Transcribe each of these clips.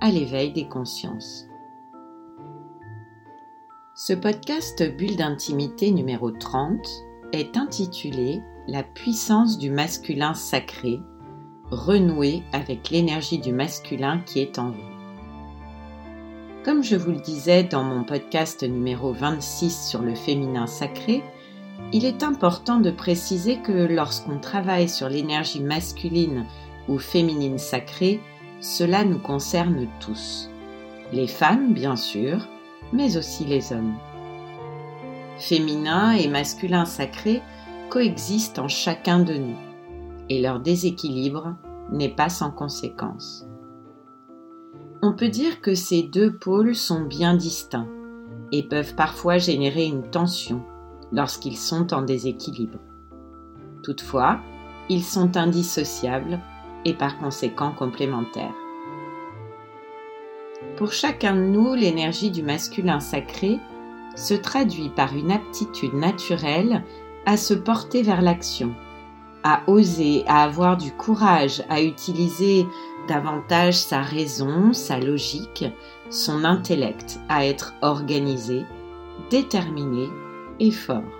à l'éveil des consciences. Ce podcast Bulle d'intimité numéro 30 est intitulé La puissance du masculin sacré, renouer avec l'énergie du masculin qui est en vous. Comme je vous le disais dans mon podcast numéro 26 sur le féminin sacré, il est important de préciser que lorsqu'on travaille sur l'énergie masculine ou féminine sacrée, cela nous concerne tous. Les femmes, bien sûr, mais aussi les hommes. Féminin et masculin sacré coexistent en chacun de nous, et leur déséquilibre n'est pas sans conséquence. On peut dire que ces deux pôles sont bien distincts et peuvent parfois générer une tension lorsqu'ils sont en déséquilibre. Toutefois, ils sont indissociables par conséquent complémentaires. Pour chacun de nous, l'énergie du masculin sacré se traduit par une aptitude naturelle à se porter vers l'action, à oser, à avoir du courage, à utiliser davantage sa raison, sa logique, son intellect, à être organisé, déterminé et fort.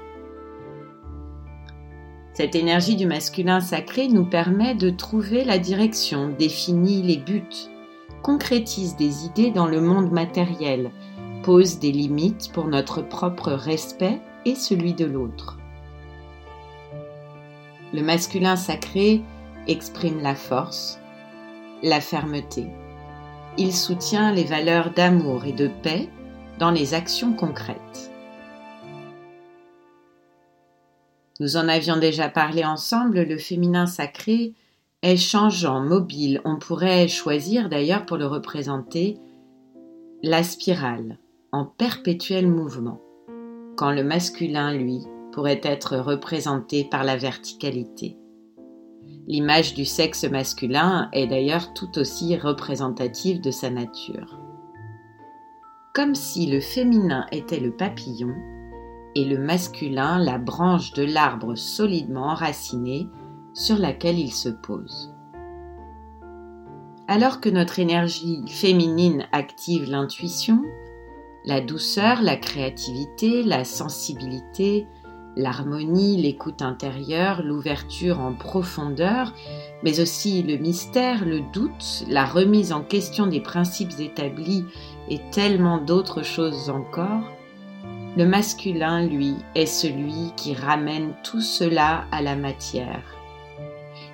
Cette énergie du masculin sacré nous permet de trouver la direction, définit les buts, concrétise des idées dans le monde matériel, pose des limites pour notre propre respect et celui de l'autre. Le masculin sacré exprime la force, la fermeté. Il soutient les valeurs d'amour et de paix dans les actions concrètes. Nous en avions déjà parlé ensemble, le féminin sacré est changeant, mobile. On pourrait choisir d'ailleurs pour le représenter la spirale, en perpétuel mouvement, quand le masculin, lui, pourrait être représenté par la verticalité. L'image du sexe masculin est d'ailleurs tout aussi représentative de sa nature. Comme si le féminin était le papillon, et le masculin la branche de l'arbre solidement enracinée sur laquelle il se pose. Alors que notre énergie féminine active l'intuition, la douceur, la créativité, la sensibilité, l'harmonie, l'écoute intérieure, l'ouverture en profondeur, mais aussi le mystère, le doute, la remise en question des principes établis et tellement d'autres choses encore, le masculin, lui, est celui qui ramène tout cela à la matière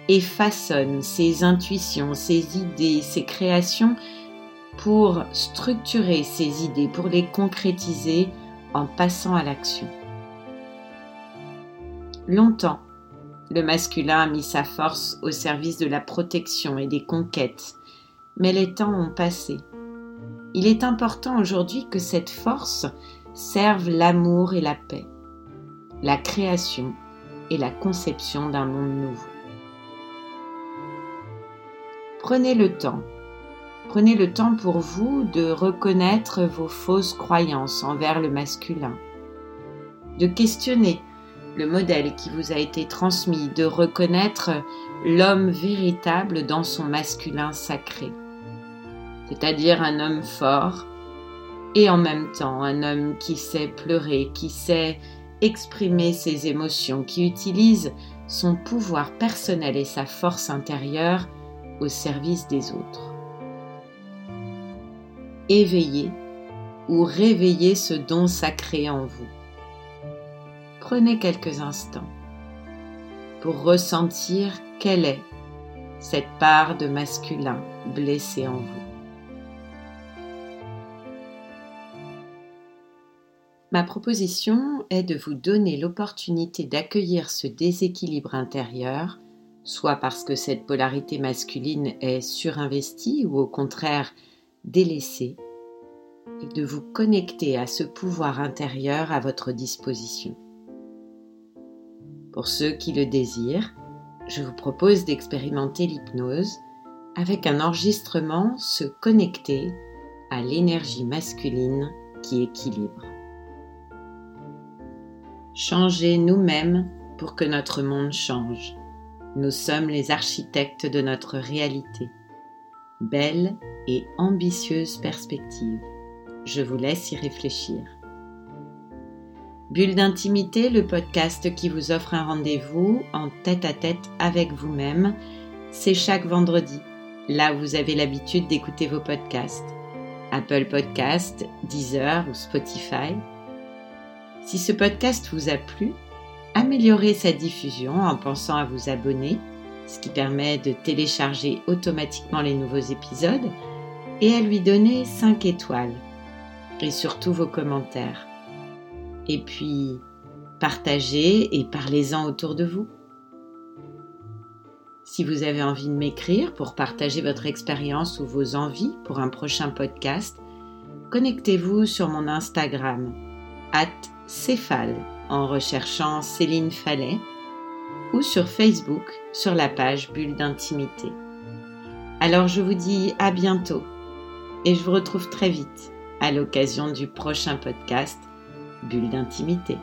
et façonne ses intuitions, ses idées, ses créations pour structurer ses idées, pour les concrétiser en passant à l'action. Longtemps, le masculin a mis sa force au service de la protection et des conquêtes, mais les temps ont passé. Il est important aujourd'hui que cette force servent l'amour et la paix, la création et la conception d'un monde nouveau. Prenez le temps. Prenez le temps pour vous de reconnaître vos fausses croyances envers le masculin, de questionner le modèle qui vous a été transmis, de reconnaître l'homme véritable dans son masculin sacré, c'est-à-dire un homme fort, et en même temps un homme qui sait pleurer, qui sait exprimer ses émotions, qui utilise son pouvoir personnel et sa force intérieure au service des autres. Éveillez ou réveillez ce don sacré en vous. Prenez quelques instants pour ressentir quelle est cette part de masculin blessée en vous. Ma proposition est de vous donner l'opportunité d'accueillir ce déséquilibre intérieur, soit parce que cette polarité masculine est surinvestie ou au contraire délaissée, et de vous connecter à ce pouvoir intérieur à votre disposition. Pour ceux qui le désirent, je vous propose d'expérimenter l'hypnose avec un enregistrement se connecter à l'énergie masculine qui équilibre. Changer nous-mêmes pour que notre monde change. Nous sommes les architectes de notre réalité. Belle et ambitieuse perspective. Je vous laisse y réfléchir. Bulle d'intimité, le podcast qui vous offre un rendez-vous en tête à tête avec vous-même, c'est chaque vendredi, là où vous avez l'habitude d'écouter vos podcasts. Apple Podcast, Deezer ou Spotify. Si ce podcast vous a plu, améliorez sa diffusion en pensant à vous abonner, ce qui permet de télécharger automatiquement les nouveaux épisodes, et à lui donner 5 étoiles, et surtout vos commentaires. Et puis, partagez et parlez-en autour de vous. Si vous avez envie de m'écrire pour partager votre expérience ou vos envies pour un prochain podcast, connectez-vous sur mon Instagram, at Céphale, en recherchant Céline Fallet, ou sur Facebook sur la page Bulle d'intimité. Alors je vous dis à bientôt et je vous retrouve très vite à l'occasion du prochain podcast Bulle d'intimité.